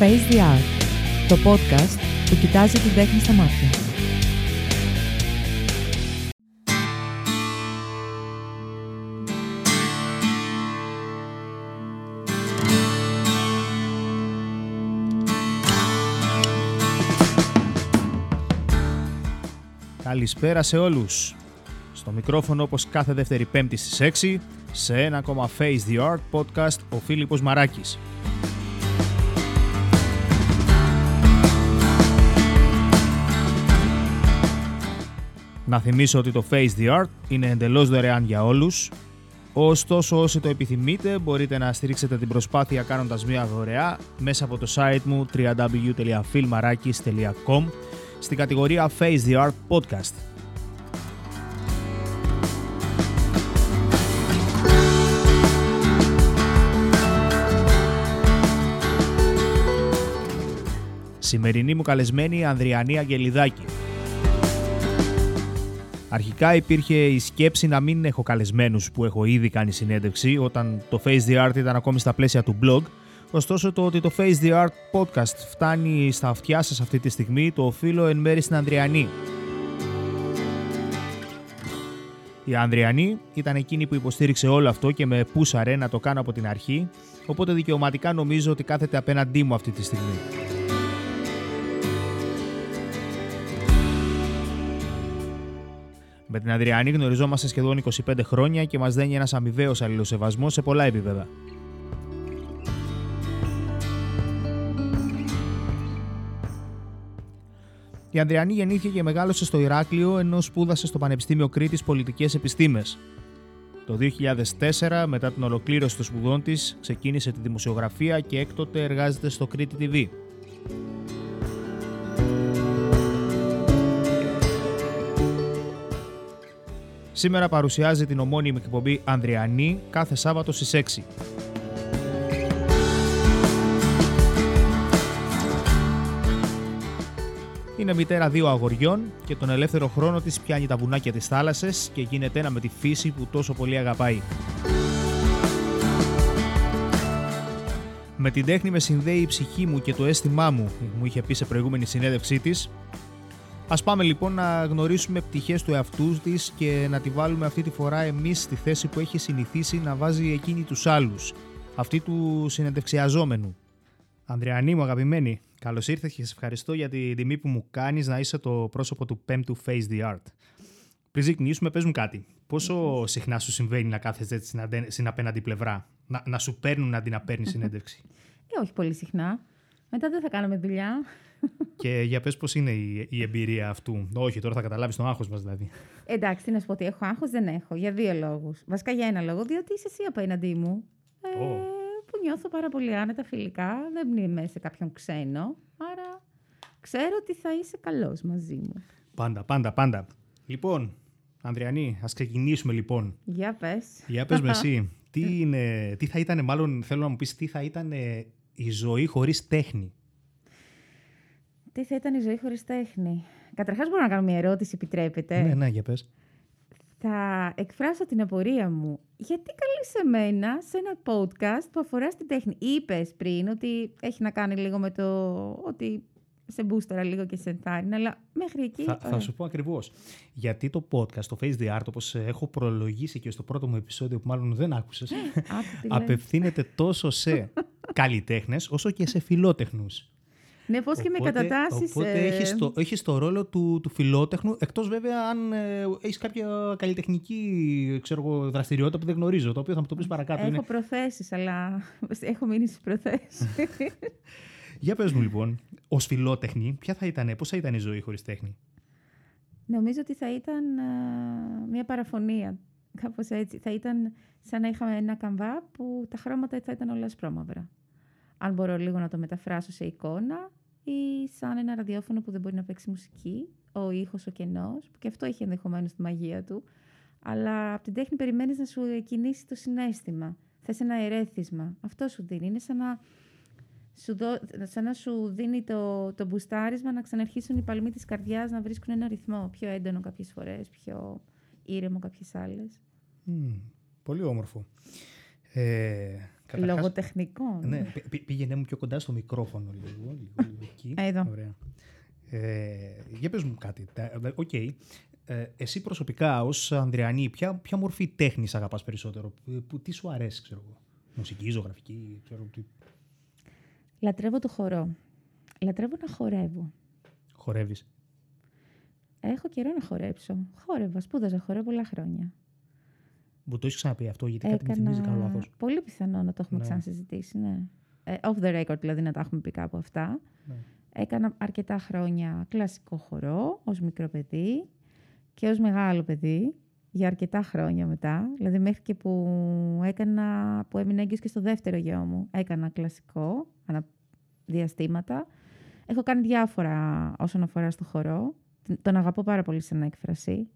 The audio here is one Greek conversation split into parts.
Face the Art, το podcast που κοιτάζει την τέχνη στα μάτια. Καλησπέρα σε όλους. Στο μικρόφωνο όπως κάθε δεύτερη πέμπτη στις 6, σε ένα ακόμα Face the Art podcast, ο Φίλιππος Μαράκης. Να θυμίσω ότι το Face the Art είναι εντελώς δωρεάν για όλους. Ωστόσο, όσοι το επιθυμείτε, μπορείτε να στηρίξετε την προσπάθεια κάνοντας μία δωρεά μέσα από το site μου www.filmarakis.com στην κατηγορία Face the Art Podcast. Σημερινή μου καλεσμένη Ανδριανή Αγγελιδάκη. Αρχικά υπήρχε η σκέψη να μην έχω καλεσμένους που έχω ήδη κάνει συνέντευξη όταν το Face the Art ήταν ακόμη στα πλαίσια του blog Ωστόσο το ότι το Face the Art podcast φτάνει στα αυτιά σας αυτή τη στιγμή το οφείλω εν μέρει στην Ανδριανή. Η Ανδριανή ήταν εκείνη που υποστήριξε όλο αυτό και με πούσαρε να το κάνω από την αρχή, οπότε δικαιωματικά νομίζω ότι κάθεται απέναντί μου αυτή τη στιγμή. Με την Ανδριανή γνωριζόμαστε σχεδόν 25 χρόνια και μας δένει ένας αμοιβαίος αλληλοσεβασμός σε πολλά επίπεδα. Η Ανδριανή γεννήθηκε και μεγάλωσε στο Ηράκλειο ενώ σπούδασε στο Πανεπιστήμιο Κρήτης Πολιτικές Επιστήμες. Το 2004, μετά την ολοκλήρωση των σπουδών της, ξεκίνησε τη δημοσιογραφία και έκτοτε εργάζεται στο Κρήτη TV. Σήμερα παρουσιάζει την ομώνυμη εκπομπή Ανδριανή κάθε Σάββατο στις 6. Είναι μητέρα δύο αγοριών και τον ελεύθερο χρόνο της πιάνει τα βουνάκια της θάλασσας και γίνεται ένα με τη φύση που τόσο πολύ αγαπάει. Με την τέχνη με συνδέει η ψυχή μου και το αίσθημά μου, μου είχε πει σε προηγούμενη συνέντευξή της. Ας πάμε λοιπόν να γνωρίσουμε πτυχές του εαυτούς της και να τη βάλουμε αυτή τη φορά εμείς στη θέση που έχει συνηθίσει να βάζει εκείνη τους άλλους, αυτή του συνεντευξιαζόμενου. Ανδριανή μου αγαπημένη, καλώς ήρθες και σε ευχαριστώ για τη τιμή που μου κάνεις να είσαι το πρόσωπο του πέμπτου Face the Art. Πριν ξεκινήσουμε, πες μου κάτι. Πόσο συχνά σου συμβαίνει να κάθεσαι έτσι στην, αντε- στην απέναντι πλευρά, να, να σου παίρνουν αντί να παίρνεις συνέντευξη; Ε, όχι πολύ συχνά. Μετά δεν θα κάνουμε δουλειά. και για πες πώς είναι η, η εμπειρία αυτού. Όχι, τώρα θα καταλάβεις τον άγχος μας δηλαδή. Εντάξει, τι να σου πω ότι έχω άγχος, δεν έχω. Για δύο λόγους. Βασικά για ένα λόγο, διότι είσαι εσύ απέναντί μου. Ε, Ω. Που νιώθω πάρα πολύ άνετα φιλικά. Δεν είμαι σε κάποιον ξένο. Άρα ξέρω ότι θα είσαι καλός μαζί μου. Πάντα, πάντα, πάντα. Λοιπόν, Ανδριανή, ας ξεκινήσουμε λοιπόν. Για πες. Για πες με εσύ, τι, είναι, τι θα ήταν, μάλλον θέλω να μου πεις, τι θα ήταν ε, η ζωή χωρίς τέχνη; Τι θα ήταν η ζωή χωρίς τέχνη; Καταρχάς, μπορώ να κάνω μια ερώτηση, επιτρέπετε. Ναι, ναι, για πες. Θα εκφράσω την απορία μου. Γιατί καλείς εμένα σε ένα podcast που αφορά στην τέχνη; Είπες πριν ότι έχει να κάνει λίγο με το ότι σε μπούστερα λίγο και σε ενθάρρυνα, αλλά μέχρι εκεί... Θα, θα ωραία. σου πω ακριβώς. Γιατί το podcast, το Face the Art, όπως ε, έχω προλογίσει και στο πρώτο μου επεισόδιο που μάλλον δεν άκουσες, Άκου τι λες. απευθύνεται τόσο σε καλλιτέχνες όσο και σε φιλότεχνους. Ναι, πώς και με κατατάσεις... Οπότε ε, έχεις, το, έχεις το ρόλο του, του φιλότεχνου, εκτός βέβαια αν ε, έχεις κάποια καλλιτεχνική ξέρω, εγώ, δραστηριότητα που δεν γνωρίζω, το οποίο θα μου το πεις παρακάτω. Έχω Είναι... προθέσεις, αλλά έχω μείνει στις προθέσεις. Για πες μου λοιπόν, ως φιλότεχνη, ποια θα ήταν, πώς θα ήταν η ζωή χωρίς τέχνη; Νομίζω ότι θα ήταν α, μια παραφωνία. Κάπως έτσι. Θα ήταν σαν να είχαμε ένα καμβά που τα χρώματα θα ήταν όλα ασπρόμαυρα. Αν μπορώ λίγο να το μεταφράσω σε εικόνα ή σαν ένα ραδιόφωνο που δεν μπορεί να παίξει μουσική, ο ήχος ο κενός, που και αυτό έχει ενδεχομένως τη μαγεία του. Αλλά από την τέχνη περιμένεις να σου κινήσει το συνέστημα. Θες ένα ερέθισμα. Αυτό σου δίνει. Είναι σαν να σου, δω, σαν να σου δίνει το, το μπουστάρισμα να ξαναρχίσουν οι παλμοί της καρδιάς να βρίσκουν ένα ρυθμό πιο έντονο κάποιες φορές, πιο ήρεμο κάποιες άλλες. Μμμ, πολύ όμορφο. Ε, Καταρχάς- Λογοτεχνικών. Ναι, πή- πή- πήγαινε μου πιο κοντά στο μικρόφωνο λίγο. λίγο, λίγο εκεί. Εδώ. Ωραία. Ε, για πες μου κάτι. Τα- δε- Οκ. Ε, εσύ προσωπικά ως Ανδριανή, ποια, ποια μορφή τέχνης αγαπάς περισσότερο, που, που- τι σου αρέσει, ξέρω εγώ. Μουσική, ζωγραφική, ξέρω τι. Λατρεύω το χορό. Λατρεύω να χορεύω. Χορεύεις. Έχω καιρό να χορέψω. Χόρευα, σπούδαζα χορό πολλά χρόνια. Μου το έχεις ξαναπεί αυτό, γιατί κάτι μου θυμίζει κάνω λάθος. Πολύ πιθανό να το έχουμε Ναι. ξανασυζητήσει, ναι. Ε, off the record, δηλαδή να τα έχουμε πει κάπου αυτά. Ναι. Έκανα αρκετά χρόνια κλασικό χορό ως μικρό παιδί και ως μεγάλο παιδί για αρκετά χρόνια μετά. Δηλαδή μέχρι και που, έκανα, που έμεινε έγκυος και στο δεύτερο γιο μου. Έκανα κλασικό, ανα διαστήματα. Έχω κάνει διάφορα όσον αφορά στο χορό. Τον αγαπώ πάρα πολύ σαν έκφραση.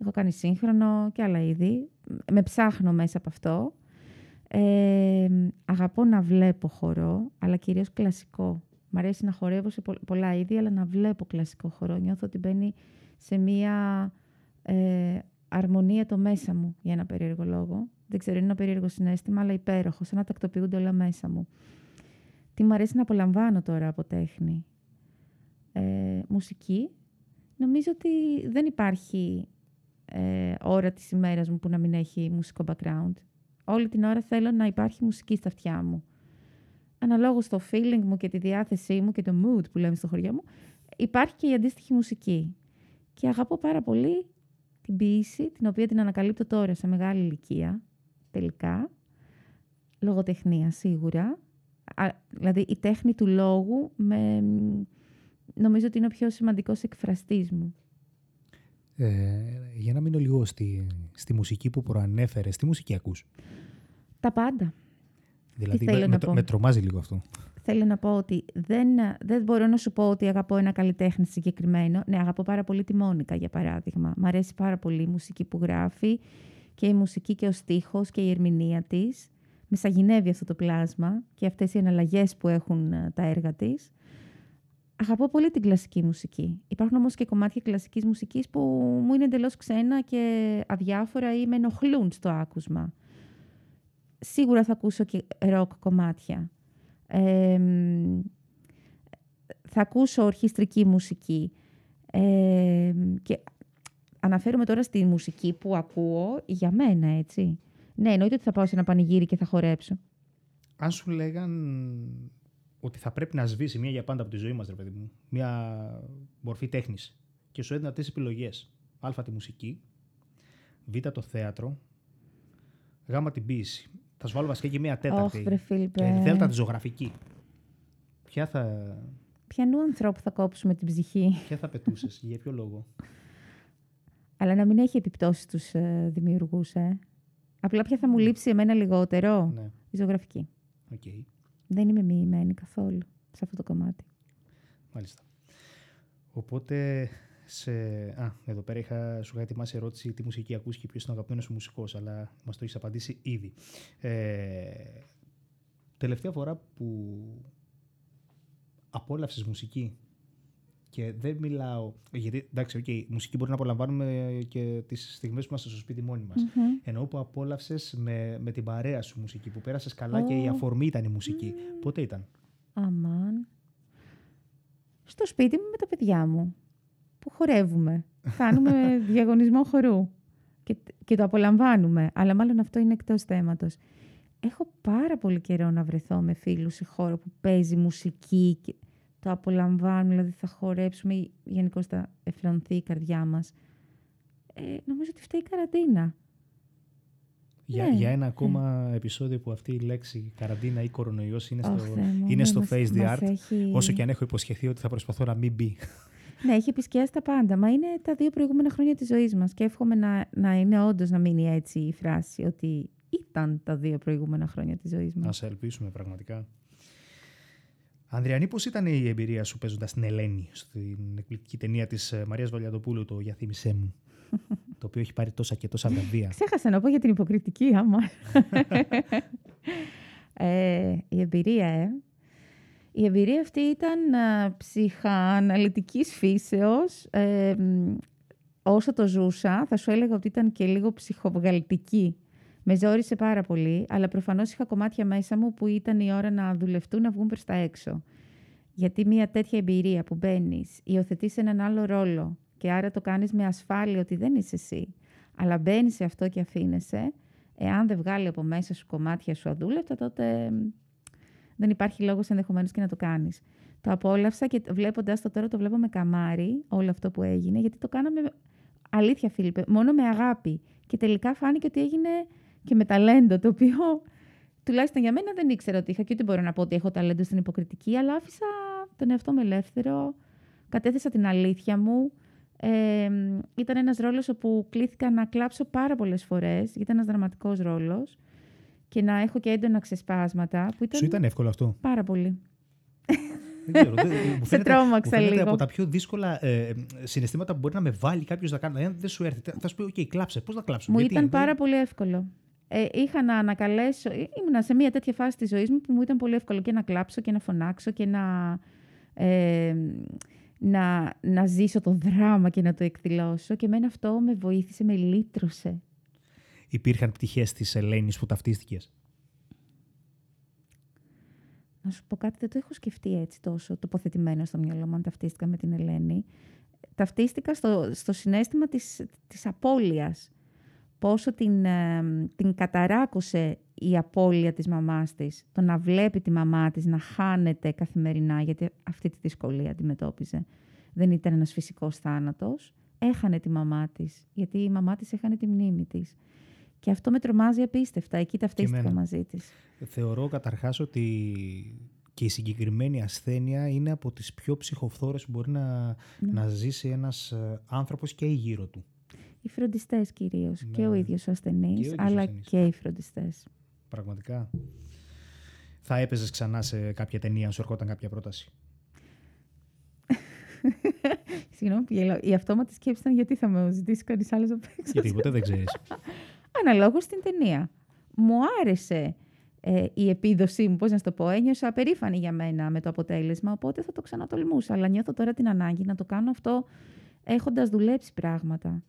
Έχω κάνει σύγχρονο και άλλα είδη. Με ψάχνω μέσα από αυτό. Ε, αγαπώ να βλέπω χορό, αλλά κυρίως κλασικό. Μ' αρέσει να χορεύω σε πο- πολλά είδη, αλλά να βλέπω κλασικό χορό. Νιώθω ότι μπαίνει σε μία ε, αρμονία το μέσα μου, για ένα περίεργο λόγο. Δεν ξέρω, είναι ένα περίεργο συνέστημα, αλλά υπέροχο, σαν να τακτοποιούνται όλα μέσα μου. Τι μου αρέσει να απολαμβάνω τώρα από τέχνη. Ε, μουσική. Νομίζω ότι δεν υπάρχει ε, ώρα της ημέρας μου που να μην έχει μουσικό background. Όλη την ώρα θέλω να υπάρχει μουσική στα αυτιά μου. Αναλόγως το feeling μου και τη διάθεσή μου και το mood που λέμε στο χωριό μου, υπάρχει και η αντίστοιχη μουσική. Και αγαπώ πάρα πολύ την ποίηση, την οποία την ανακαλύπτω τώρα σε μεγάλη ηλικία, τελικά. Λογοτεχνία σίγουρα. Α, δηλαδή η τέχνη του λόγου με, νομίζω ότι είναι ο πιο σημαντικός εκφραστής μου. Ε, για να μείνω λίγο στη, στη μουσική που προανέφερες, τι μουσική ακούς; Τα πάντα. Δηλαδή, θέλω με, να με, τρο- πω; με τρομάζει λίγο αυτό. Θέλω να πω ότι δεν, δεν μπορώ να σου πω ότι αγαπώ ένα καλλιτέχνη συγκεκριμένο. Ναι, αγαπώ πάρα πολύ τη Μόνικα, για παράδειγμα. Μ' αρέσει πάρα πολύ η μουσική που γράφει και η μουσική και ο στίχος και η ερμηνεία της. Με σαγηνεύει αυτό το πλάσμα και αυτές οι εναλλαγές που έχουν ε, τα έργα της. Αγαπώ πολύ την κλασική μουσική. Υπάρχουν όμως και κομμάτια κλασικής μουσικής που μου είναι εντελώς ξένα και αδιάφορα ή με ενοχλούν στο άκουσμα. Σίγουρα θα ακούσω και ροκ κομμάτια. Ε, μ, θα ακούσω ορχιστρική μουσική. Ε, και αναφέρομαι τώρα στη μουσική που ακούω για μένα, έτσι. Ναι, εννοείται ότι θα πάω σε ένα πανηγύρι και θα χορέψω. Αν σου λέγαν ότι θα πρέπει να σβήσει μία για πάντα από τη ζωή μας, ρε παιδί μου, μία μορφή τέχνης και σου έδιναν τρεις επιλογές. Α, τη μουσική, Β, το θέατρο, Γ, την ποίηση. Θα σου βάλω βασικά και μία τέταρτη. Ωχ, βρε Φίλιππε. και δέλτα τη ζωγραφική. Ποια θα, Ποιανού ανθρώπου θα κόψουμε την ψυχή; ποια θα πετούσες, για ποιο λόγο; Αλλά να μην έχει επιπτώσεις στους ε, δημιουργούς, ε. Απλά ποια θα μου λείψει εμένα λιγότερο; Ναι, η ζωγραφική. οκ, Δεν είμαι μυημένη καθόλου σε αυτό το κομμάτι. μάλιστα. Οπότε, σε... Α, εδώ πέρα είχα, σου είχα ετοιμάσει ερώτηση τι μουσική ακούς και ποιος είναι ο αγαπημένος σου μουσικός, αλλά μας το έχεις απαντήσει ήδη. Ε, τελευταία φορά που απόλαυσες μουσική και δεν μιλάω, γιατί εντάξει, okay, μουσική μπορεί να απολαμβάνουμε και τις στιγμές που είμαστε στο σπίτι μόνοι μας. Μμμ. Εννοώ που απόλαυσες με, με την παρέα σου μουσική, που πέρασες καλά και η Ω. αφορμή ήταν η μουσική. Πότε ήταν; Αμάν. Στο σπίτι μου με τα παιδιά μου. Που χορεύουμε. Κάνουμε διαγωνισμό χορού. Και, και το απολαμβάνουμε. Αλλά μάλλον αυτό είναι εκτός θέματος. Έχω πάρα πολύ καιρό να βρεθώ με φίλους σε χώρο που παίζει μουσική και το απολαμβάνουμε, δηλαδή θα χορέψουμε ή γενικώς θα εφρανθεί η καρδιά μας. Ε, νομίζω ότι φταίει η καραντίνα. Για, Ναι, για ένα ακόμα επεισόδιο που αυτή η λέξη καραντίνα ή κορονοϊός είναι στο, Αχ, Θεέ μου, είναι ναι, στο μας- Face the μας Art. έχει- Όσο και αν έχω υποσχεθεί ότι θα προσπαθώ να μην μπει. Ναι, έχει επισκιάσει τα πάντα. Μα είναι τα δύο προηγούμενα χρόνια της ζωής μας. Και εύχομαι να, να είναι όντως να μείνει έτσι η φράση ότι ήταν τα δύο προηγούμενα χρόνια της ζωής Να μας. σε ελπίσουμε πραγματικά. Ανδριανή, πώς ήταν η εμπειρία σου παίζοντας την Ελένη στην εκπληκτική ταινία της ε, Μαρίας Βαλιαδοπούλου, το «Για θύμισέ μου», το οποίο έχει πάρει τόσα και τόσα βραβεία; Ξέχασα να πω για την υποκριτική, άμα. ε, η εμπειρία, ε. Η εμπειρία αυτή ήταν α, ψυχαναλυτικής φύσεως. Ε, μ, όσο το ζούσα, θα σου έλεγα ότι ήταν και λίγο ψυχοβγαλτική. Με ζόρισε πάρα πολύ, αλλά προφανώς είχα κομμάτια μέσα μου που ήταν η ώρα να δουλευτούν, να βγουν προς τα έξω. Γιατί μια τέτοια εμπειρία που μπαίνεις, υιοθετείς έναν άλλο ρόλο και άρα το κάνεις με ασφάλεια ότι δεν είσαι εσύ, αλλά μπαίνεις σε αυτό και αφήνεσαι, εάν δεν βγάλει από μέσα σου κομμάτια σου αδούλευτα, τότε δεν υπάρχει λόγος ενδεχομένως και να το κάνεις. Το απόλαυσα και βλέποντας το τώρα το βλέπω με καμάρι όλο αυτό που έγινε, γιατί το κάναμε αλήθεια Φίλιππε, μόνο με αγάπη. Και τελικά φάνηκε ότι έγινε και με ταλέντο, το οποίο τουλάχιστον για μένα δεν ήξερα ότι είχα και ούτε μπορώ να πω ότι έχω ταλέντο στην υποκριτική, αλλά άφησα τον εαυτό μου ελεύθερο, κατέθεσα την αλήθεια μου. Ε, ήταν ένας ρόλος όπου κλήθηκα να κλάψω πάρα πολλές φορές, γιατί ήταν ένας δραματικός ρόλος και να έχω και έντονα ξεσπάσματα. Που ήταν Σου ήταν εύκολο αυτό; Πάρα πολύ. Δεν ξέρω. δεν- μου Σε φαίνεται- τρόμαξα μου φαίνεται λίγο. από τα πιο δύσκολα ε, συναισθήματα που μπορεί να με βάλει κάποιος να κάνει. Αν δεν σου έρθει, θα σου πει: OK, κλάψε. Πώς να κλάψω; Μου γιατί ήταν δεν- πάρα πολύ εύκολο. Ε, είχα να ανακαλέσω, ε, ήμουνα σε μια τέτοια φάση της ζωής μου που μου ήταν πολύ εύκολο και να κλάψω και να φωνάξω και να, ε, να, να ζήσω το δράμα και να το εκδηλώσω και εμένα αυτό με βοήθησε, με λύτρωσε. Υπήρχαν πτυχές της Ελένης που ταυτίστηκες; Να σου πω κάτι, δεν το έχω σκεφτεί έτσι τόσο τοποθετημένο στο μυαλό μου αν ταυτίστηκα με την Ελένη. Ταυτίστηκα στο, στο συνέστημα της, της απώλειας. Πόσο την, ε, την καταράκωσε η απώλεια της μαμάς της. Το να βλέπει τη μαμά της να χάνεται καθημερινά, γιατί αυτή τη δυσκολία αντιμετώπιζε. Δεν ήταν ένας φυσικός θάνατος. Έχανε τη μαμά της, γιατί η μαμά της έχανε τη μνήμη της. Και αυτό με τρομάζει απίστευτα. Εκεί ταυτίστηκα εμένα. μαζί της. Θεωρώ καταρχάς ότι και η συγκεκριμένη ασθένεια είναι από τις πιο ψυχοφθόρες που μπορεί να, Ναι. να ζήσει ένας ε, άνθρωπος και γύρω του. Οι φροντιστές κυρίως. Ναι. Και ο ίδιος ο ασθενής, Και ο ίδιος ο αλλά ασθενής. και οι φροντιστές. Πραγματικά. Θα έπαιζες ξανά σε κάποια ταινία, αν σου ερχόταν κάποια πρόταση; Συγγνώμη που γελάω. Η αυτόματη σκέψη ήταν γιατί θα με ζητήσει κανείς άλλος να παίξω. Γιατί ποτέ δεν ξέρεις. Αναλόγως στην ταινία. Μου άρεσε ε, η επίδοσή μου, πώς να σου το πω. Ένιωσα περήφανη για μένα με το αποτέλεσμα, οπότε θα το ξανατολμούσα. Αλλά νιώθω τώρα την ανάγκη να το κάνω αυτό έχοντας δουλέψει πράγματα.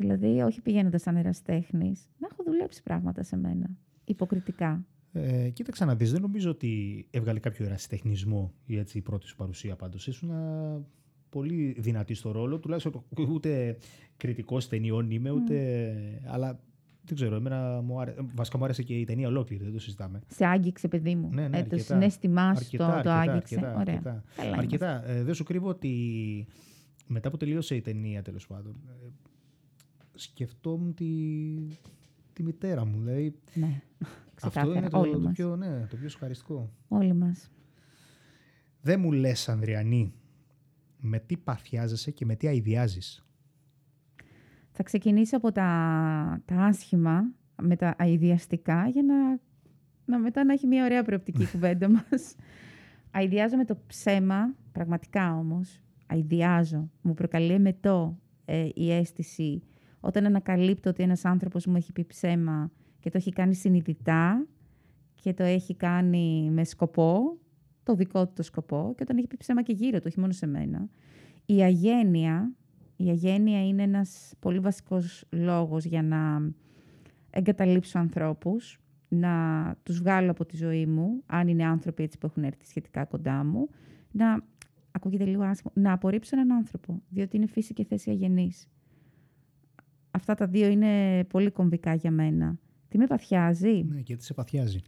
Δηλαδή, όχι πηγαίνοντας σαν εραστέχνης, να έχω δουλέψει πράγματα σε μένα. Υποκριτικά. Ε, κοίταξε να δεις, δεν νομίζω ότι έβγαλε κάποιο ερασιτεχνισμό η, έτσι, η πρώτη σου παρουσία πάντως. Ήσουν α, πολύ δυνατή στο ρόλο, τουλάχιστον ούτε κριτικός ταινιών είμαι, ούτε... Αλλά δεν ξέρω, εμένα μου άρεσε, βασικά μου άρεσε και η ταινία ολόκληρη, δεν το συζητάμε. Σε άγγιξε, παιδί μου. Ναι, ναι, ε, το αρκετά. συνέστημάς σου το, Αρκετά, το αρκετά, άγγιξε. αρκετά, Ωραία. αρκετά. Καλά Αρκετά. Ε, δεν σου κρύβω ότι μετά που τελείωσε η ταινία, τέλος πάντων, ε, σκεφτόμουν τη, τη μητέρα μου. Δηλαδή, Ναι, αυτό ξεκάθαρα. είναι το, Όλοι το, μας. πιο, ναι, το πιο ευχαριστικό. Όλοι μας. Δεν μου λες, Ανδριανή, με τι παθιάζεσαι και με τι αηδιάζεις. Θα ξεκινήσω από τα, τα άσχημα, με τα αειδιαστικά, για να, να μετά να έχει μια ωραία προοπτική η κουβέντα μας. Αειδιάζω με το ψέμα, πραγματικά όμως. Αειδιάζω. Μου προκαλεί εμετό ε, η αίσθηση όταν ανακαλύπτω ότι ένας άνθρωπος μου έχει πει ψέμα και το έχει κάνει συνειδητά και το έχει κάνει με σκοπό, το δικό του το σκοπό, και όταν έχει πει ψέμα και γύρω του, όχι μόνο σε μένα. Η αγένεια, η αγένεια είναι ένας πολύ βασικός λόγος για να εγκαταλείψω ανθρώπους, να τους βγάλω από τη ζωή μου, αν είναι άνθρωποι έτσι που έχουν έρθει σχετικά κοντά μου, να, ακούγεται λίγο άσχημο, να απορρίψω έναν άνθρωπο, διότι είναι φύση και θέση αγενής. Αυτά τα δύο είναι πολύ κομβικά για μένα. Τι με παθιάζει; Ναι, και τι σε παθιάζει.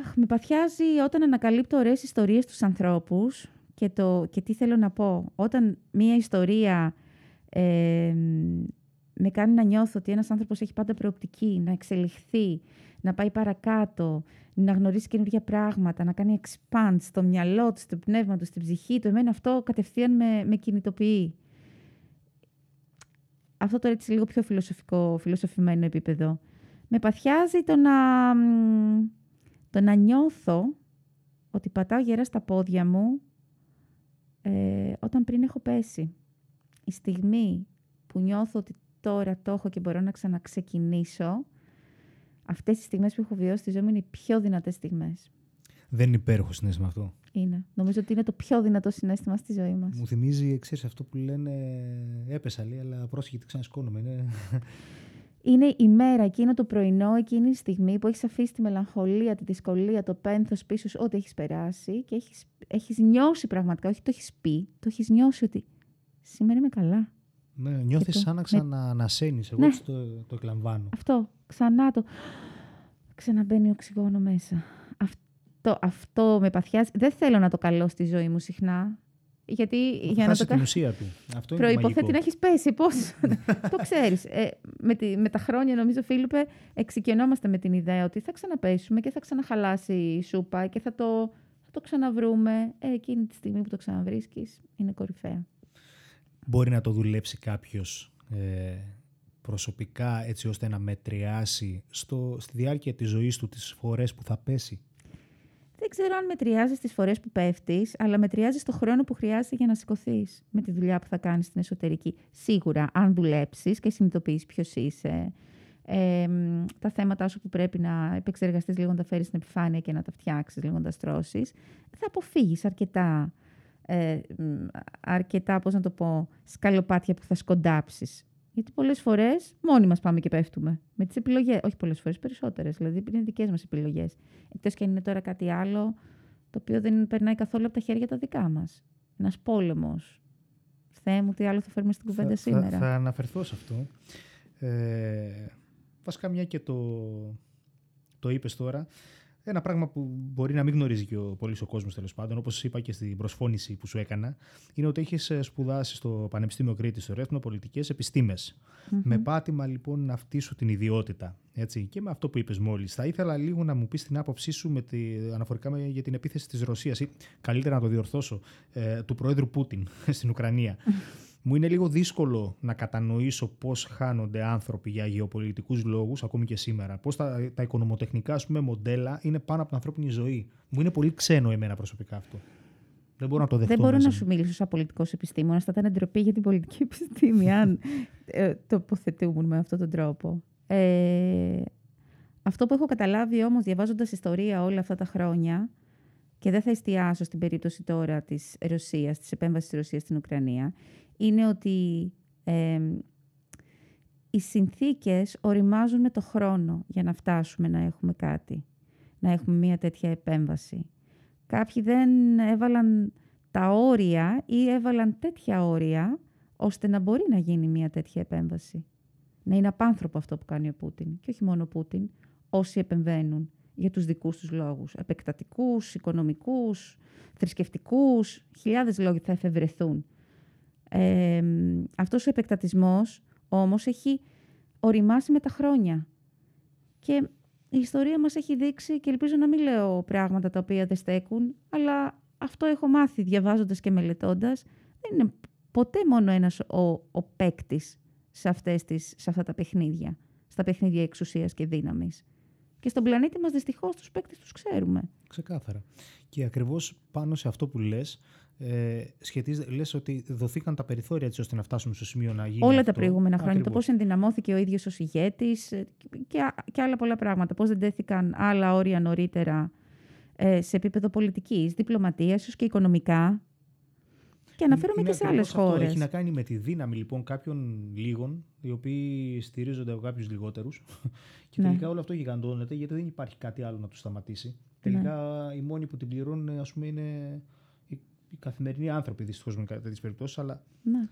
Αχ, με παθιάζει όταν ανακαλύπτω ωραίες ιστορίες στους ανθρώπους και, το, και τι θέλω να πω. Όταν μία ιστορία ε, με κάνει να νιώθω ότι ένας άνθρωπος έχει πάντα προοπτική, να εξελιχθεί, να πάει παρακάτω, να γνωρίσει καινούργια πράγματα, να κάνει expand στο μυαλό του, στο πνεύμα του, στην ψυχή του. Εμένα αυτό κατευθείαν με, με κινητοποιεί. Αυτό τώρα έτσι λίγο πιο φιλοσοφικό, φιλοσοφημένο επίπεδο. Με παθιάζει το να, μ, το να νιώθω ότι πατάω γερά στα πόδια μου ε, όταν πριν έχω πέσει. Η στιγμή που νιώθω ότι τώρα το έχω και μπορώ να ξαναξεκινήσω, αυτές οι στιγμές που έχω βιώσει στη ζωή μου είναι οι πιο δυνατές στιγμές. Δεν είναι υπέροχο συνέστημα αυτό. Είναι. Νομίζω ότι είναι το πιο δυνατό συνέστημα στη ζωή μας. Μου θυμίζει, ξέρεις, αυτό που λένε έπεσα λέει, αλλά πρόσεχε τι ξανασκόνομαι. Ναι. είναι η μέρα, εκείνο το πρωινό, εκείνη η στιγμή που έχεις αφήσει τη μελαγχολία, τη δυσκολία, το πένθος πίσω σου, ό,τι έχεις περάσει και έχεις, έχεις νιώσει πραγματικά, όχι το έχεις πει, το έχεις νιώσει ότι σήμερα είμαι καλά. Ναι, νιώθεις το- σαν να ξανανασένεις. Εγώ Ναι. έτσι το, το εκλαμβάνω. Αυτό, ξανά το... Ξαναμπαίνει οξυγόνο μέσα. Αυτό, αυτό με παθιάζει. Δεν θέλω να το καλώ στη ζωή μου συχνά. Γιατί για να Χάσει το την κάνω. ουσία του. Αυτό είναι το Προϋποθέτει μαγικό. να έχεις πέσει. Πώς; το ξέρεις. Ε, με, τη- με τα χρόνια, νομίζω, Φίλιππε, εξοικειωνόμαστε με την ιδέα ότι θα ξαναπέσουμε και θα ξαναχαλάσει η σούπα και θα το, θα το ξαναβρούμε. Ε, εκείνη τη στιγμή που το ξαναβρίσκεις, είναι κορυφαία. Μπορεί να το δουλέψει κάποιος ε, προσωπικά έτσι ώστε να μετριάσει στο, στη διάρκεια της ζωής του τις φορές που θα πέσει; Δεν ξέρω αν μετριάζεις τις φορές που πέφτεις, αλλά μετριάζεις το χρόνο που χρειάζεται για να σηκωθείς με τη δουλειά που θα κάνεις στην εσωτερική. Σίγουρα, αν δουλέψεις και συνειδητοποιήσει ποιος είσαι, ε, μ, τα θέματα σου που πρέπει να επεξεργαστείς λίγο, να τα φέρεις στην επιφάνεια και να τα φτιάξεις λίγο, να τα στρώσεις, θα αποφύγεις αρκετά, ε, μ, αρκετά, πώς να το πω, σκαλοπάτια που θα σκοντάψεις. Γιατί πολλές φορές μόνοι μας πάμε και πέφτουμε. Με τις επιλογές. Όχι πολλές φορές, περισσότερες. Δηλαδή είναι δικές μας επιλογές. Εκτός και αν είναι τώρα κάτι άλλο το οποίο δεν περνάει καθόλου από τα χέρια τα δικά μας. Ένας πόλεμος. Θεέ μου, τι άλλο θα φέρουμε στην κουβέντα θα, σήμερα. Θα, θα αναφερθώ σε αυτό. Ε, βασικά μια και το, το είπες τώρα, ένα πράγμα που μπορεί να μην γνωρίζει και ο πολύς ο κόσμος τέλος πάντων, όπως είπα και στην προσφώνηση που σου έκανα, είναι ότι έχεις σπουδάσει στο Πανεπιστήμιο Κρήτη στο Ρέθνο Πολιτικές Με πάτημα λοιπόν να αυτήσου την ιδιότητα. Έτσι, και με αυτό που είπες μόλις. Θα ήθελα λίγο να μου πεις την άποψή σου με τη, αναφορικά με, για την επίθεση της Ρωσίας, ή καλύτερα να το διορθώσω, ε, του Προέδρου Πούτιν στην Ουκρανία. Μου είναι λίγο δύσκολο να κατανοήσω πώς χάνονται άνθρωποι για γεωπολιτικούς λόγους, ακόμη και σήμερα. Πώς τα, τα οικονομοτεχνικά ας πούμε, μοντέλα είναι πάνω από την ανθρώπινη ζωή. Μου είναι πολύ ξένο εμένα προσωπικά αυτό. Δεν μπορώ να το δεχτώ. Δεν μπορώ μέσα να μου. σου μιλήσω σαν πολιτικός επιστήμονας. Θα ήταν ντροπή για την πολιτική επιστήμη, αν ε, τοποθετούμουν με αυτόν τον τρόπο. Ε, αυτό που έχω καταλάβει όμως διαβάζοντας ιστορία όλα αυτά τα χρόνια και δεν θα εστιάσω στην περίπτωση τώρα της Ρωσίας, της επέμβασης της Ρωσίας στην Ουκρανία, είναι ότι ε, οι συνθήκες οριμάζουν με το χρόνο για να φτάσουμε να έχουμε κάτι, να έχουμε μια τέτοια επέμβαση. Κάποιοι δεν έβαλαν τα όρια ή έβαλαν τέτοια όρια ώστε να μπορεί να γίνει μια τέτοια επέμβαση. Να είναι απάνθρωπο αυτό που κάνει ο Πούτιν. Και όχι μόνο ο Πούτιν, όσοι επεμβαίνουν για τους δικούς τους λόγους. Επεκτατικούς, οικονομικούς, θρησκευτικούς, χιλιάδες λόγοι θα εφευρεθούν. Ε, αυτός ο επεκτατισμός όμως έχει οριμάσει με τα χρόνια. Και η ιστορία μας έχει δείξει και ελπίζω να μην λέω πράγματα τα οποία δεν στέκουν, αλλά αυτό έχω μάθει διαβάζοντας και μελετώντας. Δεν είναι ποτέ μόνο ένας ο, ο παίκτης σε, αυτές τις, σε αυτά τα παιχνίδια, στα παιχνίδια εξουσίας και δύναμης. Και στον πλανήτη μας δυστυχώς τους παίκτες τους ξέρουμε. Ξεκάθαρα. Και ακριβώς πάνω σε αυτό που λες, ε, σχετίζεται, λες ότι δοθήκαν τα περιθώρια έτσι ώστε να φτάσουμε στο σημείο να γίνει Όλα αυτό. τα προηγούμενα χρόνια. Το Ακριβώς. πώς ενδυναμώθηκε ο ίδιος ως ηγέτης ε, και, α- και άλλα πολλά πράγματα. Πώς δεν τέθηκαν άλλα όρια νωρίτερα ε, σε επίπεδο πολιτικής, διπλωματίας, ίσως και οικονομικά. Και αναφέρομαι Είναι και σε ακριβώς άλλες αυτό. χώρες. Έχει να κάνει με τη δύναμη λοιπόν κάποιων λίγων, οι οποίοι στηρίζονται από κάποιους λιγότερους. και Ναι. τελικά όλο αυτό γιγαντώνεται γιατί δεν υπάρχει κάτι άλλο να τους σταματήσει. Τελικά οι μόνοι που την πληρώνουν, ας πούμε, είναι οι, οι καθημερινοί άνθρωποι δυστυχώς με τέτοιες περιπτώσεις. Αλλά Ναι.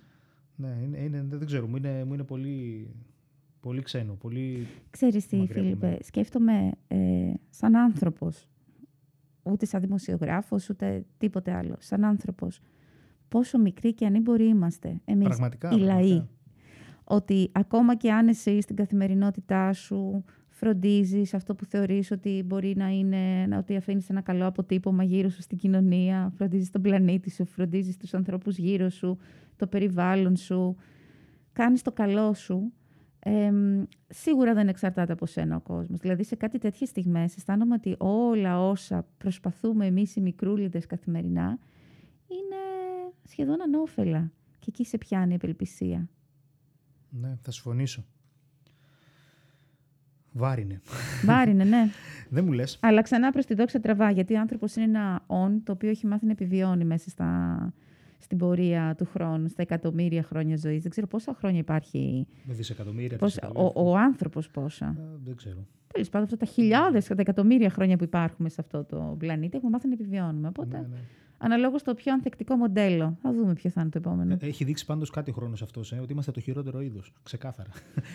ναι, είναι, είναι, δεν ξέρω, μου είναι, μου είναι πολύ, πολύ ξένο. Πολύ... Ξέρεις τι, Μακριά από Φίλιππε, μένα. σκέφτομαι ε, σαν άνθρωπος, ούτε σαν δημοσιογράφος, ούτε τίποτε άλλο, σαν άνθρωπος, πόσο μικροί και ανήμποροι είμαστε εμείς Πραγματικά, οι λαοί. πραγματικά. Ότι ακόμα και αν εσύ στην καθημερινότητά σου φροντίζεις αυτό που θεωρείς ότι μπορεί να είναι, να- ότι αφήνεις ένα καλό αποτύπωμα γύρω σου στην κοινωνία, φροντίζεις τον πλανήτη σου, φροντίζεις τους ανθρώπους γύρω σου, το περιβάλλον σου, κάνεις το καλό σου, εμ, σίγουρα δεν εξαρτάται από σένα ο κόσμος. Δηλαδή σε κάτι τέτοιες στιγμές αισθάνομαι ότι όλα όσα προσπαθούμε εμείς οι μικρούλιδες καθημερινά είναι σχεδόν ανώφελα. Και εκεί σε πιάνει η απελπισία. Ναι, θα συμφωνήσω. Βάρινε. Βάρινε, ναι. δεν μου λες. Αλλά ξανά προς τη δόξα τραβά, γιατί ο άνθρωπος είναι ένα «ον» το οποίο έχει μάθει να επιβιώνει μέσα στα, στην πορεία του χρόνου, στα εκατομμύρια χρόνια ζωής. Δεν ξέρω πόσα χρόνια υπάρχει. Με δισεκατομμύρια. Πόσα, δισεκατομμύρια. ο, ο άνθρωπος πόσα; Ε, δεν ξέρω. Τέλος πάντων, αυτά τα χιλιάδες, τα εκατομμύρια χρόνια που υπάρχουμε σε αυτό το πλανήτη, έχουμε μάθει να επιβιώνουμε. Οπότε, Ναι, ναι. Αναλόγως το πιο ανθεκτικό μοντέλο. Θα δούμε ποιο θα είναι το επόμενο. Ε, Έχει δείξει πάντως κάτι ο χρόνος αυτός, ε, ότι είμαστε το χειρότερο είδος. Ξεκάθαρα.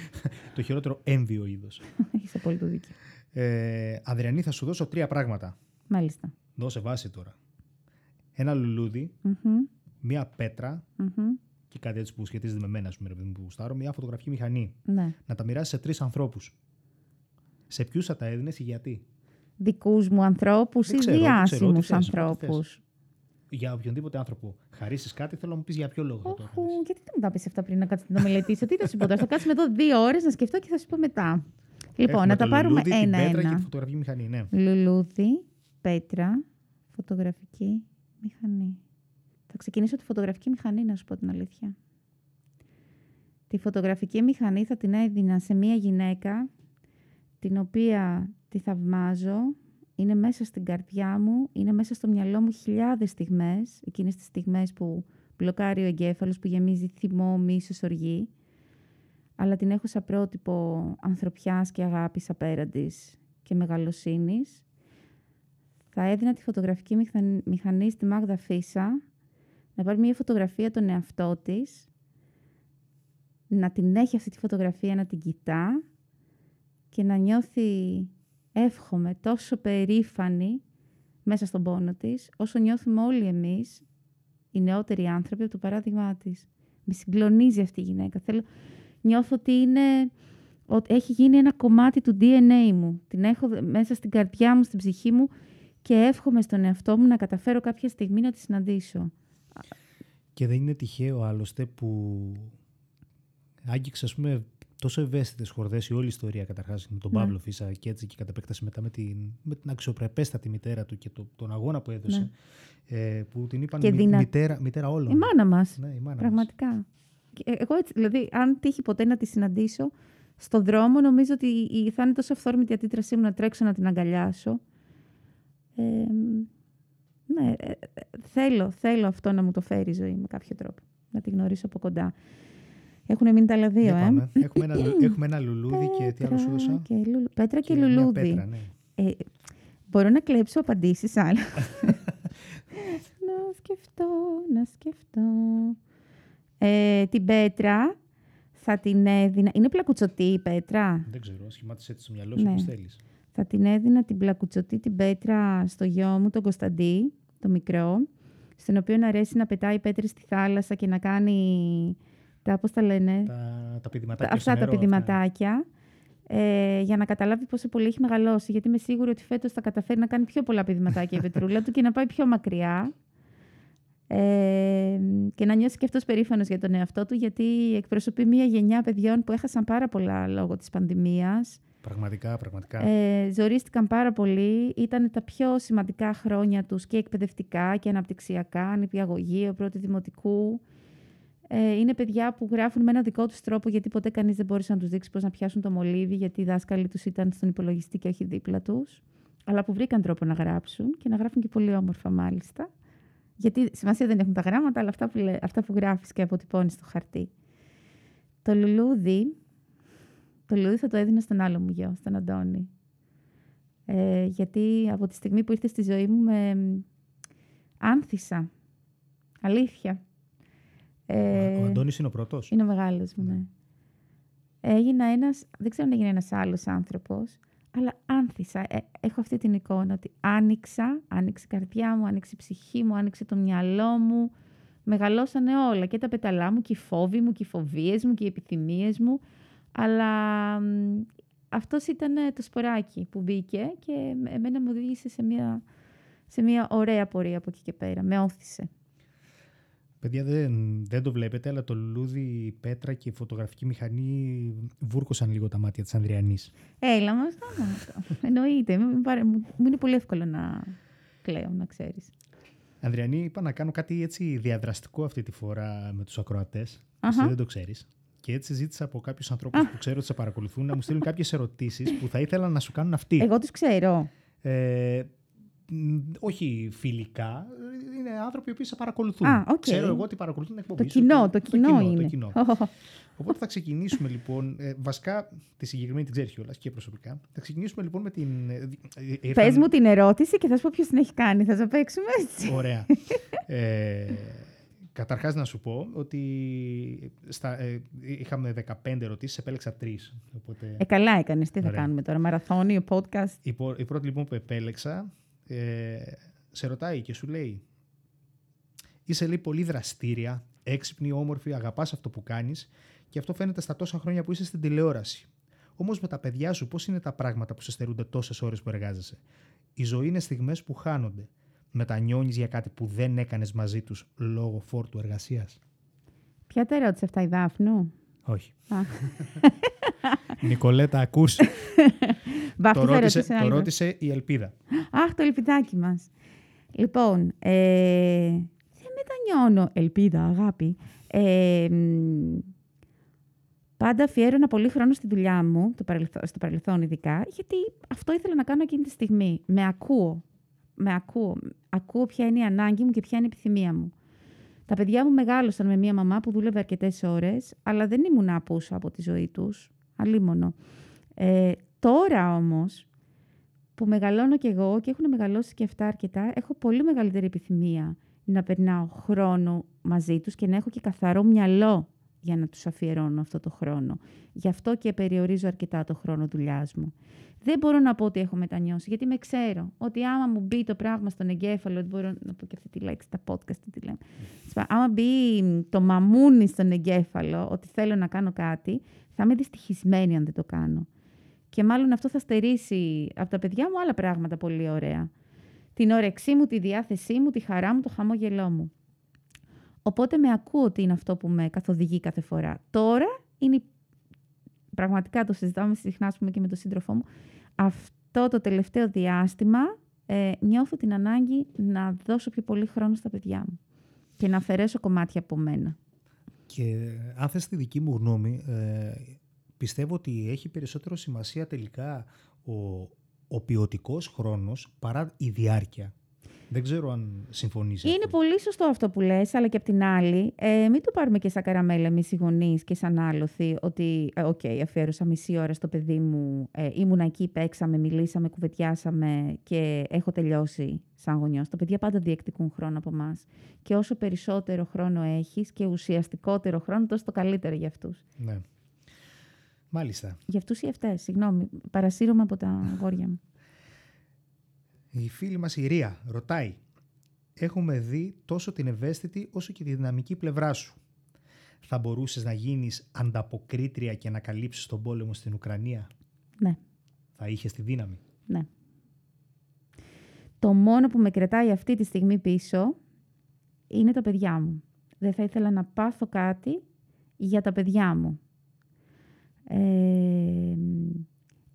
το χειρότερο έμβιο είδος. Έχεις απόλυτο δίκιο. Ε, Αδριανή, θα σου δώσω τρία πράγματα. Μάλιστα. Δώσε βάση τώρα. Ένα λουλούδι, Μμμ, μία πέτρα μμμ. και κάτι έτσι που σχετίζεται με μένα, ας πούμε, ρε παιδί μου, που γουστάρω, μία φωτογραφική μηχανή. Ναι. Να τα μοιράσεις σε τρεις ανθρώπους. Σε ποιους θα τα έδινες και γιατί; Δικούς μου ανθρώπους Δεν ή ξέρω, δεν ξέρω, ό,τι διάσημου θες, ό,τι ανθρώπους; Για οποιονδήποτε άνθρωπο χαρίσεις κάτι, θέλω να μου πεις για ποιο λόγο θα το Όχου, έκανες. γιατί δεν μου τα πεις αυτά πριν να κάτσω να το μελετήσω; Τι θα σου πω τώρα, θα κάτσουμε εδώ δύο ώρες να σκεφτώ και θα σου πω μετά. Λοιπόν, Έχουμε να τα το πάρουμε λουλούδι, την πέτρα και τη ένα-ένα. φωτογραφική μηχανή, ναι. Λουλούδι, πέτρα, φωτογραφική μηχανή. Θα ξεκινήσω τη φωτογραφική μηχανή, να σου πω την αλήθεια. Τη φωτογραφική μηχανή θα την έδινα σε μία γυναίκα, την οποία τη θαυμάζω, είναι μέσα στην καρδιά μου, είναι μέσα στο μυαλό μου χιλιάδες στιγμές, εκείνες τις στιγμές που μπλοκάρει ο εγκέφαλος, που γεμίζει θυμό, μίσος, οργή, αλλά την έχω σαν πρότυπο ανθρωπιάς και αγάπης απέραντης και μεγαλοσύνης. Θα έδινα τη φωτογραφική μηχαν- μηχανή στη Μάγδα Φίσα να πάρει μια φωτογραφία των εαυτό της, να την έχει αυτή τη φωτογραφία, να την κοιτά και να νιώθει, εύχομαι, τόσο περήφανη μέσα στον πόνο της, όσο νιώθουμε όλοι εμείς, οι νεότεροι άνθρωποι, από το παράδειγμά της. Με συγκλονίζει αυτή η γυναίκα. Θέλω, νιώθω ότι είναι, ότι έχει γίνει ένα κομμάτι του DNA μου. Την έχω δε- μέσα στην καρδιά μου, στην ψυχή μου και εύχομαι στον εαυτό μου να καταφέρω κάποια στιγμή να τη συναντήσω. Και δεν είναι τυχαίο άλλωστε που άγγιξε ας πούμε τόσο ευαίσθητες χορδές η όλη η ιστορία καταρχάς με τον Ναι. Παύλο Φίσα και έτσι και κατ' επέκταση μετά με την, με την αξιοπρεπέστατη μητέρα του και το, τον αγώνα που έδωσε ε, που την είπαν Ναι. Και μη- δυνα- μητέρα, μητέρα όλων. Η μάνα μας. Ναι, η μάνα μας. Πραγματικά. Και ε, εγώ έτσι, δηλαδή, αν τύχει ποτέ να τη συναντήσω στον δρόμο, νομίζω ότι η- θα είναι τόσο αυθόρμητη η αντίδρασή μου να τρέξω να την αγκαλιάσω. Ε, ναι, ε, ε, θέλω, θέλω αυτό να μου το φέρει η ζωή με κάποιο τρόπο. Να τη γνωρίσω από κοντά. Έχουν μείνει τα άλλα δύο, Για ε. πάμε. έχουμε, ένα, λου- έχουμε ένα λουλούδι και τι άλλο σου Πέτρα δώσα. και λουλου- Πέτρα και, μια λουλούδι. πέτρα, ναι. Ε, μπορώ να κλέψω απαντήσεις άλλα. να σκεφτώ, να σκεφτώ. Ε, την πέτρα θα την έδινα... Είναι πλακουτσωτή η πέτρα; Δεν ξέρω, σχημάτισε έτσι στο μυαλό σου Ναι. όπως θέλεις. Θα την έδινα την πλακουτσωτή την πέτρα στο γιο μου, τον Κωνσταντί, το μικρό, στον οποίο να αρέσει να πετάει πέτρες στη θάλασσα και να κάνει τα, πώς τα λένε, Τα, τα πηδηματάκια τα- στο αυτά τα νερό, πηδηματάκια ε, για να καταλάβει πόσο πολύ έχει μεγαλώσει. Γιατί είμαι σίγουρη ότι φέτος θα καταφέρει να κάνει πιο πολλά πηδηματάκια η Πετρούλα του και να πάει πιο μακριά. Ε, και να νιώσει και αυτός περήφανος για τον εαυτό του, γιατί εκπροσωπεί μια γενιά παιδιών που έχασαν πάρα πολλά λόγω της πανδημίας. Πραγματικά, πραγματικά. Ε, ζορίστηκαν πάρα πολύ. Ήταν τα πιο σημαντικά χρόνια τους και εκπαιδευτικά και αναπτυξιακά, νηπιαγωγείο, πρώτη δημοτικού. Ε, είναι παιδιά που γράφουν με ένα δικό τους τρόπο, γιατί ποτέ κανείς δεν μπόρεσε να τους δείξει πώς να πιάσουν το μολύβι, γιατί οι δάσκαλοι τους ήταν στον υπολογιστή και όχι δίπλα τους. Αλλά που βρήκαν τρόπο να γράψουν και να γράφουν και πολύ όμορφα μάλιστα. Γιατί σημασία δεν έχουν τα γράμματα, αλλά αυτά που, λέ- αυτά που γράφεις και αποτυπώνεις στο χαρτί. Το λουλούδι το λουλούδι θα το έδινα στον άλλο μου γιο, στον Αντώνη. Ε, γιατί από τη στιγμή που ήρθε στη ζωή μου με μ, άνθησα. Αλήθεια. Ε, Ο Αντώνης είναι ο πρώτος; είναι ο μεγάλος μου, ναι. Έγινα ένας, δεν ξέρω αν έγινε ένας άλλος άνθρωπος, αλλά άνθησα. Ε, έχω αυτή την εικόνα ότι άνοιξα, άνοιξε η καρδιά μου, άνοιξε η ψυχή μου, άνοιξε το μυαλό μου. Μεγαλώσανε όλα και τα πεταλά μου και οι φόβοι μου και οι φοβίες μου και οι επιθυμίες μου. Αλλά μ, αυτός ήταν ε, το σποράκι που μπήκε και με- εμένα μου οδήγησε σε μια, σε μια ωραία πορεία από εκεί και πέρα. Με όθησε. Παιδιά δεν, δεν το βλέπετε, αλλά το λουλούδι, η πέτρα και η φωτογραφική μηχανή βούρκωσαν λίγο τα μάτια της Ανδριανής. Έλα μας, κάνω αυτό. Εννοείται. Μου, πάρε- μου- μου είναι πολύ εύκολο να κλαίω, να ξέρεις. Ανδριανή, είπα να κάνω κάτι έτσι διαδραστικό αυτή τη φορά με τους ακροατές. Αχα. Εσύ δεν το ξέρεις. Και έτσι ζήτησα από κάποιους ανθρώπους που ξέρω ότι σε παρακολουθούν να μου στείλουν κάποιες ερωτήσεις που θα ήθελα να σου κάνουν αυτοί. Εγώ τους ξέρω. Ε, μ, όχι φιλικά, είναι άνθρωποι οι οποίοι σε παρακολουθούν. Α, οκ. Ξέρω εγώ ότι παρακολουθούν την εκπομπή Το σου, κοινό, το κοινό είναι. Το κοινό. Οπότε θα ξεκινήσουμε λοιπόν. Ε, βασικά τη συγκεκριμένη την ξέρει κιόλας και προσωπικά. Θα ξεκινήσουμε λοιπόν με την. ε, ε, ε, Πες ήρθαν- μου την ερώτηση και θα σου πω ποιος την έχει κάνει. Θα το παίξουμε έτσι. Ωραία. ε, Καταρχάς να σου πω ότι στα, ε, είχαμε 15 ερωτήσεις, επέλεξα 3. Οπότε... Ε, καλά έκανες. Τι θα Ωραία. κάνουμε τώρα. Μαραθώνιο, podcast; Η, πο- η πρώτη λοιπόν που επέλεξα ε, σε ρωτάει και σου λέει είσαι λέει πολύ δραστήρια, έξυπνη, όμορφη, αγαπάς αυτό που κάνεις και αυτό φαίνεται στα τόσα χρόνια που είσαι στην τηλεόραση. Όμως με τα παιδιά σου πώς είναι τα πράγματα που σε στερούνται τόσες ώρες που εργάζεσαι; Η ζωή είναι στιγμές που χάνονται. Μετανιώνεις για κάτι που δεν έκανες μαζί τους λόγω φόρτου εργασίας. Ποια τα ερώτησε αυτά η Δάφνου; Όχι. Α. Νικολέτα, ακούς. Βάφτη το, θα ρώτησε, ρωτήσει το άλλο. ρώτησε η Ελπίδα. Αχ, το ελπιδάκι μας. Λοιπόν, ε, δεν μετανιώνω. Ελπίδα, αγάπη. Ε, μ, πάντα αφιέρωνα πολύ χρόνο στη δουλειά μου, το παρελθό- στο παρελθόν ειδικά, γιατί αυτό ήθελα να κάνω εκείνη τη στιγμή. Με ακούω. Με ακούω. Ακούω ποια είναι η ανάγκη μου και ποια είναι η επιθυμία μου. Τα παιδιά μου μεγάλωσαν με μία μαμά που δούλευε αρκετές ώρες, αλλά δεν ήμουν απούσα από τη ζωή τους. Αλίμονο. Ε, τώρα όμως, που μεγαλώνω κι εγώ και έχουν μεγαλώσει και αυτά αρκετά, έχω πολύ μεγαλύτερη επιθυμία να περνάω χρόνο μαζί τους και να έχω και καθαρό μυαλό για να τους αφιερώνω αυτό το χρόνο. Γι' αυτό και περιορίζω αρκετά το χρόνο δουλειάς μου. Δεν μπορώ να πω ότι έχω μετανιώσει, γιατί με ξέρω ότι άμα μου μπει το πράγμα στον εγκέφαλο, δεν μπορώ να πω και αυτή τη λέξη, τα podcast, τι τη λέμε. Άμα μπει το μαμούνι στον εγκέφαλο, ότι θέλω να κάνω κάτι, θα είμαι δυστυχισμένη αν δεν το κάνω. Και μάλλον αυτό θα στερήσει από τα παιδιά μου άλλα πράγματα πολύ ωραία. Την όρεξή μου, τη διάθεσή μου, τη χαρά μου, το χαμόγελό μου. Οπότε με ακούω ότι είναι αυτό που με καθοδηγεί κάθε φορά. Τώρα είναι. η- Πραγματικά το συζητάμε συχνά, ας πούμε, και με τον σύντροφό μου. Αυτό το τελευταίο διάστημα ε, νιώθω την ανάγκη να δώσω πιο πολύ χρόνο στα παιδιά μου και να αφαιρέσω κομμάτια από μένα. Και αν θες τη δική μου γνώμη, ε, πιστεύω ότι έχει περισσότερο σημασία τελικά ο, ο ποιοτικός χρόνος παρά η διάρκεια. Δεν ξέρω αν συμφωνείς. σε Είναι αυτό. πολύ σωστό αυτό που λες, αλλά και απ' την άλλη, ε, μην το πάρουμε και σαν καραμέλα εμείς οι γονείς και σαν άλλοθι, ότι, ε, οκ, αφιέρωσα μισή ώρα στο παιδί μου, ε, ήμουν εκεί, παίξαμε, μιλήσαμε, κουβεντιάσαμε και έχω τελειώσει σαν γονιός. Τα παιδιά πάντα διεκδικούν χρόνο από εμάς. Και όσο περισσότερο χρόνο έχεις και ουσιαστικότερο χρόνο, τόσο το καλύτερο για αυτούς. Ναι. Μάλιστα. Για αυτούς ή αυτές, συγγνώμη, παρασύρωμαι από τα αγόρια μου. Η φίλη μας η Ρία ρωτάει «Έχουμε δει τόσο την ευαίσθητη όσο και τη δυναμική πλευρά σου. Θα μπορούσες να γίνεις ανταποκρίτρια και να καλύψεις τον πόλεμο στην Ουκρανία; Ναι. Θα είχες τη δύναμη; Ναι. Το μόνο που με κρατάει αυτή τη στιγμή πίσω είναι τα παιδιά μου. Δεν θα ήθελα να πάθω κάτι για τα παιδιά μου. Ε,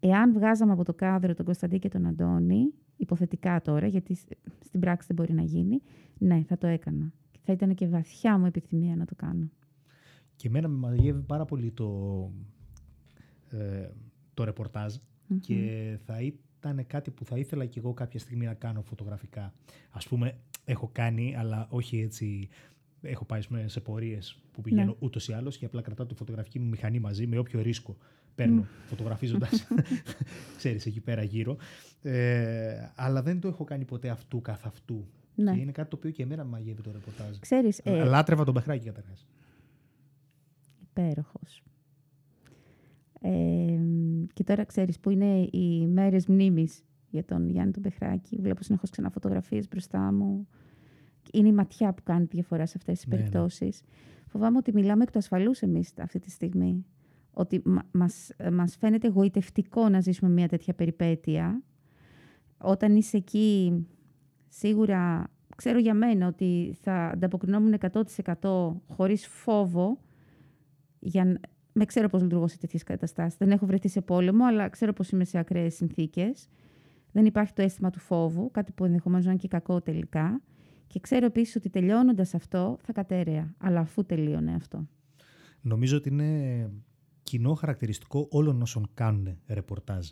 εάν βγάζαμε από το κάδρο τον Κωνσταντή και τον Αντώνη, υποθετικά τώρα, γιατί σ- στην πράξη δεν μπορεί να γίνει, ναι, θα το έκανα. Και θα ήταν και βαθιά μου επιθυμία να το κάνω. Και εμένα με μαγεύει πάρα πολύ το, ε, το ρεπορτάζ Μμμ. και θα ήταν κάτι που θα ήθελα και εγώ κάποια στιγμή να κάνω φωτογραφικά. Ας πούμε, έχω κάνει, αλλά όχι έτσι... Έχω πάει ας πούμε, σε πορείες που πηγαίνω Ναι. ναι. ούτως ή άλλως και απλά κρατάω τη φωτογραφική μου μηχανή μαζί με όποιο ρίσκο παίρνω φωτογραφίζοντας. ξέρεις εκεί πέρα γύρω. Ε, αλλά δεν το έχω κάνει ποτέ αυτού καθ' αυτού. Ναι. Και είναι κάτι το οποίο και εμένα με μαγεύει το ρεπορτάζ. Ξέρεις, ε, Λάτρευα τον Μπεχράκη καταρχά. υπέροχος. Ε, και τώρα ξέρεις που είναι οι μέρες μνήμης για τον Γιάννη τον Πεχράκη. Βλέπω συνεχώς ξανά φωτογραφίες μπροστά μου. Είναι η ματιά που κάνει τη διαφορά σε αυτές τις Ναι, ναι. περιπτώσεις. Φοβάμαι ότι μιλάμε εκ του ασφαλούς εμείς αυτή τη στιγμή. Ότι μα- μας, μας φαίνεται εγωιτευτικό να ζήσουμε μια τέτοια περιπέτεια. Όταν είσαι εκεί, σίγουρα ξέρω για μένα ότι θα ανταποκρινόμουν 100% χωρίς φόβο για να... Με ξέρω πώς λειτουργώ σε τέτοιες καταστάσεις. Δεν έχω βρεθεί σε πόλεμο, αλλά ξέρω πώς είμαι σε ακραίες συνθήκες. Δεν υπάρχει το αίσθημα του φόβου, κάτι που ενδεχομένως να είναι και κακό τελικά. Και ξέρω επίσης ότι τελειώνοντας αυτό θα κατέρεα, αλλά αφού τελείωνε αυτό. Νομίζω ότι είναι κοινό χαρακτηριστικό όλων όσων κάνουν ρεπορτάζ.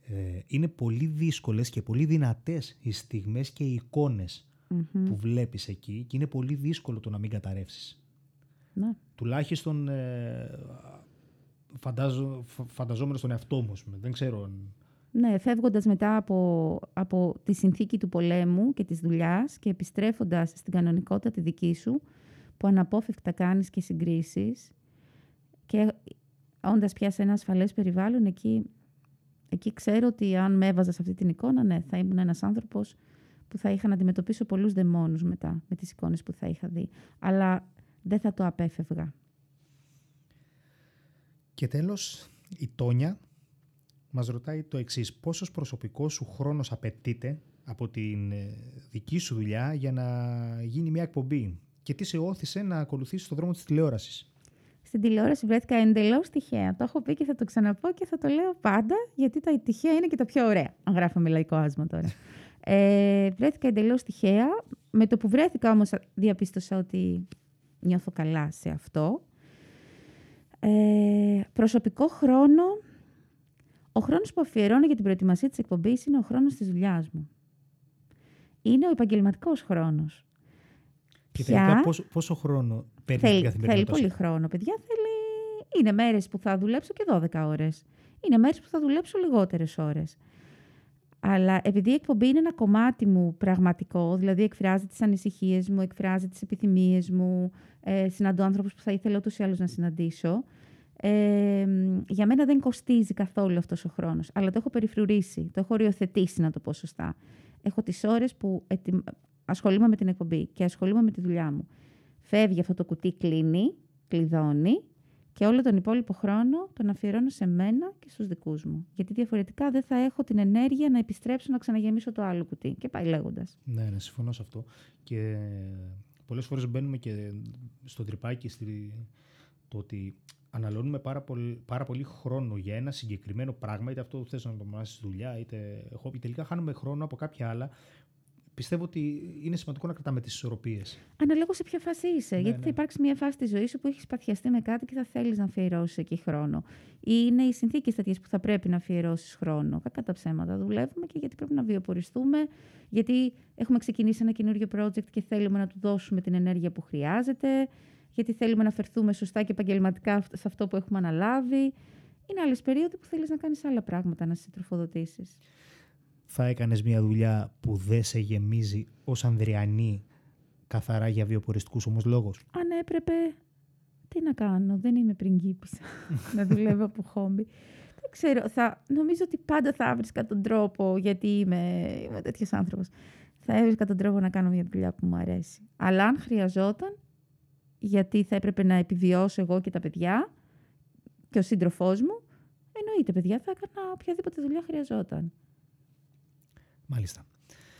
Ε, είναι πολύ δύσκολες και πολύ δυνατές οι στιγμές και οι εικόνες που βλέπεις εκεί και είναι πολύ δύσκολο το να μην καταρρεύσεις. Ναι. Τουλάχιστον ε, φαντάζω, φανταζόμενος στον εαυτό μου, δεν ξέρω αν... Ναι, φεύγοντας μετά από, από τη συνθήκη του πολέμου και της δουλειάς και επιστρέφοντας στην κανονικότητα τη δική σου, που αναπόφευκτα κάνεις και συγκρίσεις και όντας πια σε ένα ασφαλές περιβάλλον, εκεί, εκεί ξέρω ότι αν με έβαζα σε αυτή την εικόνα, ναι, θα ήμουν ένας άνθρωπος που θα είχα να αντιμετωπίσω πολλούς δαιμόνους μετά, με τις εικόνες που θα είχα δει. Αλλά δεν θα το απέφευγα. Και τέλος, η Τόνια μας ρωτάει το εξής. Πόσος προσωπικός σου χρόνος απαιτείται από την ε, δική σου δουλειά για να γίνει μια εκπομπή και τι σε όθησε να ακολουθήσεις το δρόμο της τηλεόρασης; Στην τηλεόραση βρέθηκα εντελώς τυχαία. Το έχω πει και θα το ξαναπώ και θα το λέω πάντα, γιατί τα τυχαία είναι και τα πιο ωραία. Αν γράφαμε λαϊκό άσμα τώρα. Ε, βρέθηκα εντελώς τυχαία. Με το που βρέθηκα όμως, διαπίστωσα ότι νιώθω καλά σε αυτό. Ε, προσωπικό χρόνο. Ο χρόνος που αφιερώνω για την προετοιμασία της εκπομπής είναι ο χρόνος της δουλειάς μου. Είναι ο επαγγελματικός χρόνος. Και τελικά πόσο, πόσο χρόνο παίρνει την καθημερινότητα Θέλει πολύ χρόνο, παιδιά. Θέλει... Είναι μέρες που θα δουλέψω και 12 ώρες. Είναι μέρες που θα δουλέψω λιγότερες ώρες. Αλλά επειδή η εκπομπή είναι ένα κομμάτι μου πραγματικό, δηλαδή εκφράζει τις ανησυχίες μου, εκφράζει τις επιθυμίες μου, ε, συναντώ άνθρωπους που θα ήθελα ούτως ή άλλως να συναντήσω, ε, για μένα δεν κοστίζει καθόλου αυτός ο χρόνος. Αλλά το έχω περιφρουρήσει, το έχω οριοθετήσει να το πω σωστά. Έχω τις ώρες που ασχολούμαι με την εκπομπή και ασχολούμαι με τη δουλειά μου. Φεύγει αυτό το κουτί, κλείνει, κλειδώνει και όλο τον υπόλοιπο χρόνο τον αφιερώνω σε μένα και στους δικούς μου. Γιατί διαφορετικά δεν θα έχω την ενέργεια να επιστρέψω να ξαναγεμίσω το άλλο κουτί. Και πάει λέγοντας. Ναι, ναι, συμφωνώ σε αυτό. Και πολλές φορές μπαίνουμε και στο τρυπάκι στη... το ότι αναλώνουμε πάρα πολύ, πάρα πολύ χρόνο για ένα συγκεκριμένο πράγμα, είτε αυτό που θες να το μάθεις στη δουλειά, είτε χόμπι. Τελικά χάνουμε χρόνο από κάποια άλλα πιστεύω ότι είναι σημαντικό να κρατάμε τις ισορροπίες. Αναλόγως σε ποια φάση είσαι. Ναι, γιατί ναι. θα υπάρξει μια φάση τη ζωή σου που έχεις παθιαστεί με κάτι και θα θέλεις να αφιερώσεις εκεί χρόνο. Ή είναι οι συνθήκες τέτοιες που θα πρέπει να αφιερώσεις χρόνο. Κακά τα ψέματα. Δουλεύουμε και γιατί πρέπει να βιοποριστούμε, γιατί έχουμε ξεκινήσει ένα καινούριο project και θέλουμε να του δώσουμε την ενέργεια που χρειάζεται, γιατί θέλουμε να φερθούμε σωστά και επαγγελματικά σε αυτό που έχουμε αναλάβει. Είναι άλλες περίοδοι που θέλεις να κάνεις άλλα πράγματα, να σε τροφοδοτήσεις θα έκανες μια δουλειά που δεν σε γεμίζει ως Ανδριανή καθαρά για βιοποριστικούς όμως λόγους; Αν έπρεπε, τι να κάνω, δεν είμαι πριγκίπισσα να δουλεύω από χόμπι. Δεν ξέρω, θα, νομίζω ότι πάντα θα έβρισκα τον τρόπο, γιατί είμαι, είμαι τέτοιος άνθρωπος. Θα έβρισκα τον τρόπο να κάνω μια δουλειά που μου αρέσει. Αλλά αν χρειαζόταν, γιατί θα έπρεπε να επιβιώσω εγώ και τα παιδιά και ο σύντροφός μου, εννοείται παιδιά, θα έκανα οποιαδήποτε δουλειά χρειαζόταν. Μάλιστα.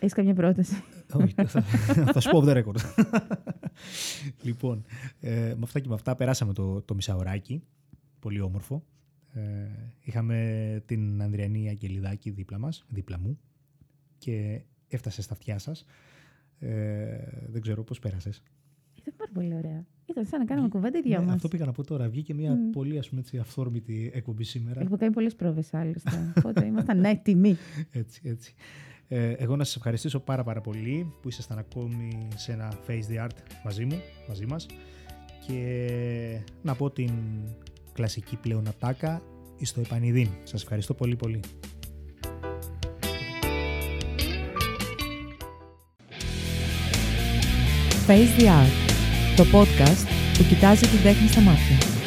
Έχεις καμιά πρόταση; Όχι, θα, θα σου πω off the record. λοιπόν, ε, με αυτά και με αυτά περάσαμε το, το μισάωράκι. Πολύ όμορφο. Ε, είχαμε την Ανδριανή Αγγελιδάκη δίπλα μας, δίπλα μου και έφτασε στα αυτιά σας. Ε, δεν ξέρω πώς πέρασες. Ήταν πάρα πολύ ωραία. Ήταν σαν να κάνουμε κουβέντα οι δυο ναι, Αυτό πήγα να πω τώρα. Βγήκε μια mm. πολύ ας πούμε, έτσι, αυθόρμητη εκπομπή σήμερα. Έχουμε κάνει πολλές πρόβες άλλωστε. Οπότε ήμασταν έτοιμοι. Έτσι, έτσι. Ε, εγώ να σας ευχαριστήσω πάρα πάρα πολύ που ήσασταν ακόμη σε ένα Face the Art μαζί μου, μαζί μας και να πω την κλασική πλέον ατάκα στο επανειδήν. Σας ευχαριστώ πολύ πολύ. Face the Art, το podcast που κοιτάζει την τέχνη στα μάτια.